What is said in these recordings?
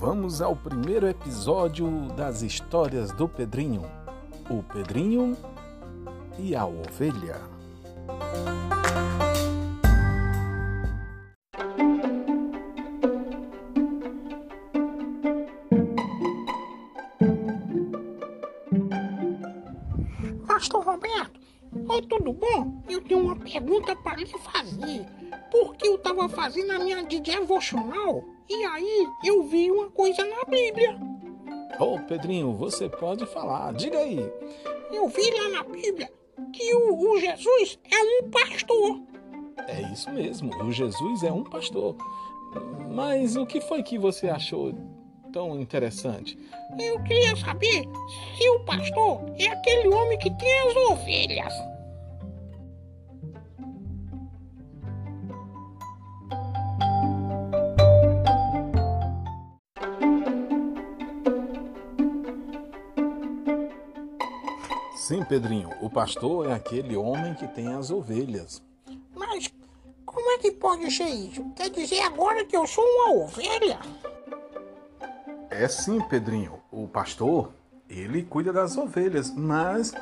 vamos ao primeiro episódio das histórias do Pedrinho: O Pedrinho e a Ovelha. Pastor Roberto, oi, tudo bom? Eu tenho uma pergunta para lhe fazer. Porque eu estava fazendo a minha de devocional e aí eu vi uma coisa na Bíblia. Ô Pedrinho, você pode falar, diga aí. Eu vi lá na Bíblia que o, o Jesus é um pastor. É isso mesmo, o Jesus é um pastor. Mas o que foi que você achou tão interessante? Eu queria saber se o pastor é aquele homem que tem as ovelhas. Sim, Pedrinho, o pastor é aquele homem que tem as ovelhas. Mas como é que pode ser isso? Quer dizer agora que eu sou uma ovelha? É sim, Pedrinho. O pastor, ele cuida das ovelhas, mas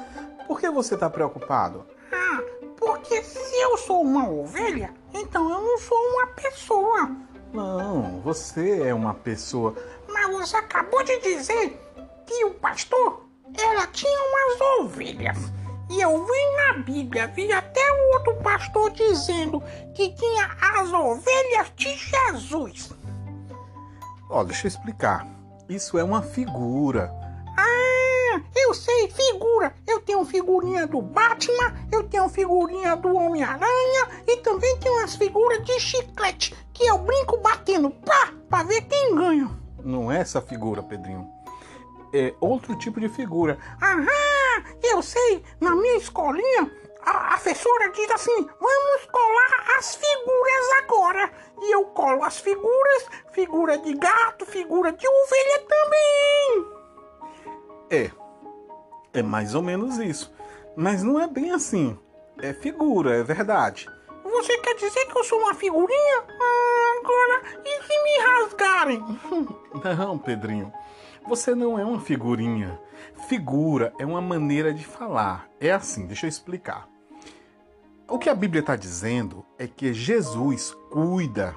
por que você está preocupado? Ah, porque se eu sou uma ovelha, então eu não sou uma pessoa. Não, você é uma pessoa. Mas você acabou de dizer que o pastor, ela tinha umas ovelhas. E eu vi na Bíblia, vi até o outro pastor dizendo que tinha as ovelhas de Jesus. Ó, deixa eu explicar. Isso é uma figura. Ah, eu sei, figura. Eu tenho figurinha do Batman, eu tenho figurinha do Homem-Aranha e também tenho umas figuras de chiclete que eu brinco batendo pá, pra ver quem ganha. Não é essa figura, Pedrinho. É outro tipo de figura. Aham, eu sei, na minha escolinha, a, professora diz assim: vamos colar as figuras agora. E eu colo as figuras, figura de gato, figura de ovelha também. É, é mais ou menos isso. Mas não é bem assim. É figura, é verdade. Você quer dizer que eu sou uma figurinha? Ah, agora, e se me rasgarem? Não, Pedrinho. Você não é uma figurinha. Figura é uma maneira de falar. É assim, deixa eu explicar. O que a Bíblia está dizendo é que Jesus cuida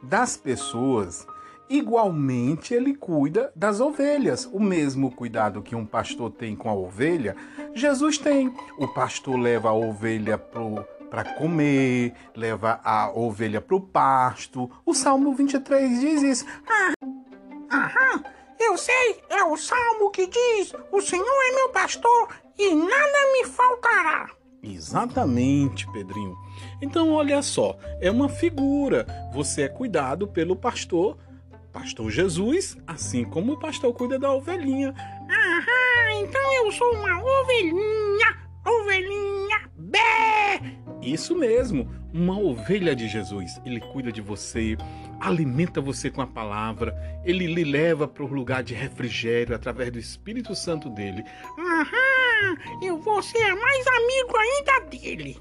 das pessoas igualmente ele cuida das ovelhas. O mesmo cuidado que um pastor tem com a ovelha, Jesus tem. O pastor leva a ovelha para comer, leva a ovelha para o pasto. O Salmo 23 diz isso. Ah, aham. Eu sei, é o salmo que diz: O Senhor é meu pastor e nada me faltará. Exatamente, Pedrinho. Então, olha só, é uma figura. Você é cuidado pelo pastor, pastor Jesus, assim como o pastor cuida da ovelhinha. Aham, então eu sou uma ovelhinha, ovelhinha bé. Isso mesmo, uma ovelha de Jesus. Ele cuida de você, alimenta você com a palavra, ele lhe leva para o lugar de refrigério através do Espírito Santo dele. Aham, eu vou ser mais amigo ainda dele.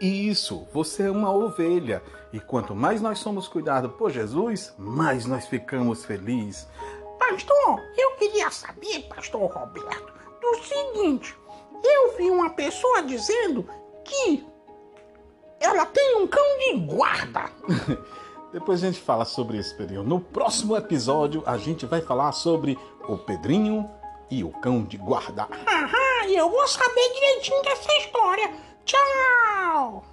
Isso, você é uma ovelha. E quanto mais nós somos cuidados por Jesus, mais nós ficamos felizes. Pastor, eu queria saber, pastor Roberto, do seguinte: eu vi uma pessoa dizendo que ela tem um cão de guarda. Depois a gente fala sobre esse Pedrinho. No próximo episódio, a gente vai falar sobre o Pedrinho e o cão de guarda. Aham, eu vou saber direitinho dessa história. Tchau!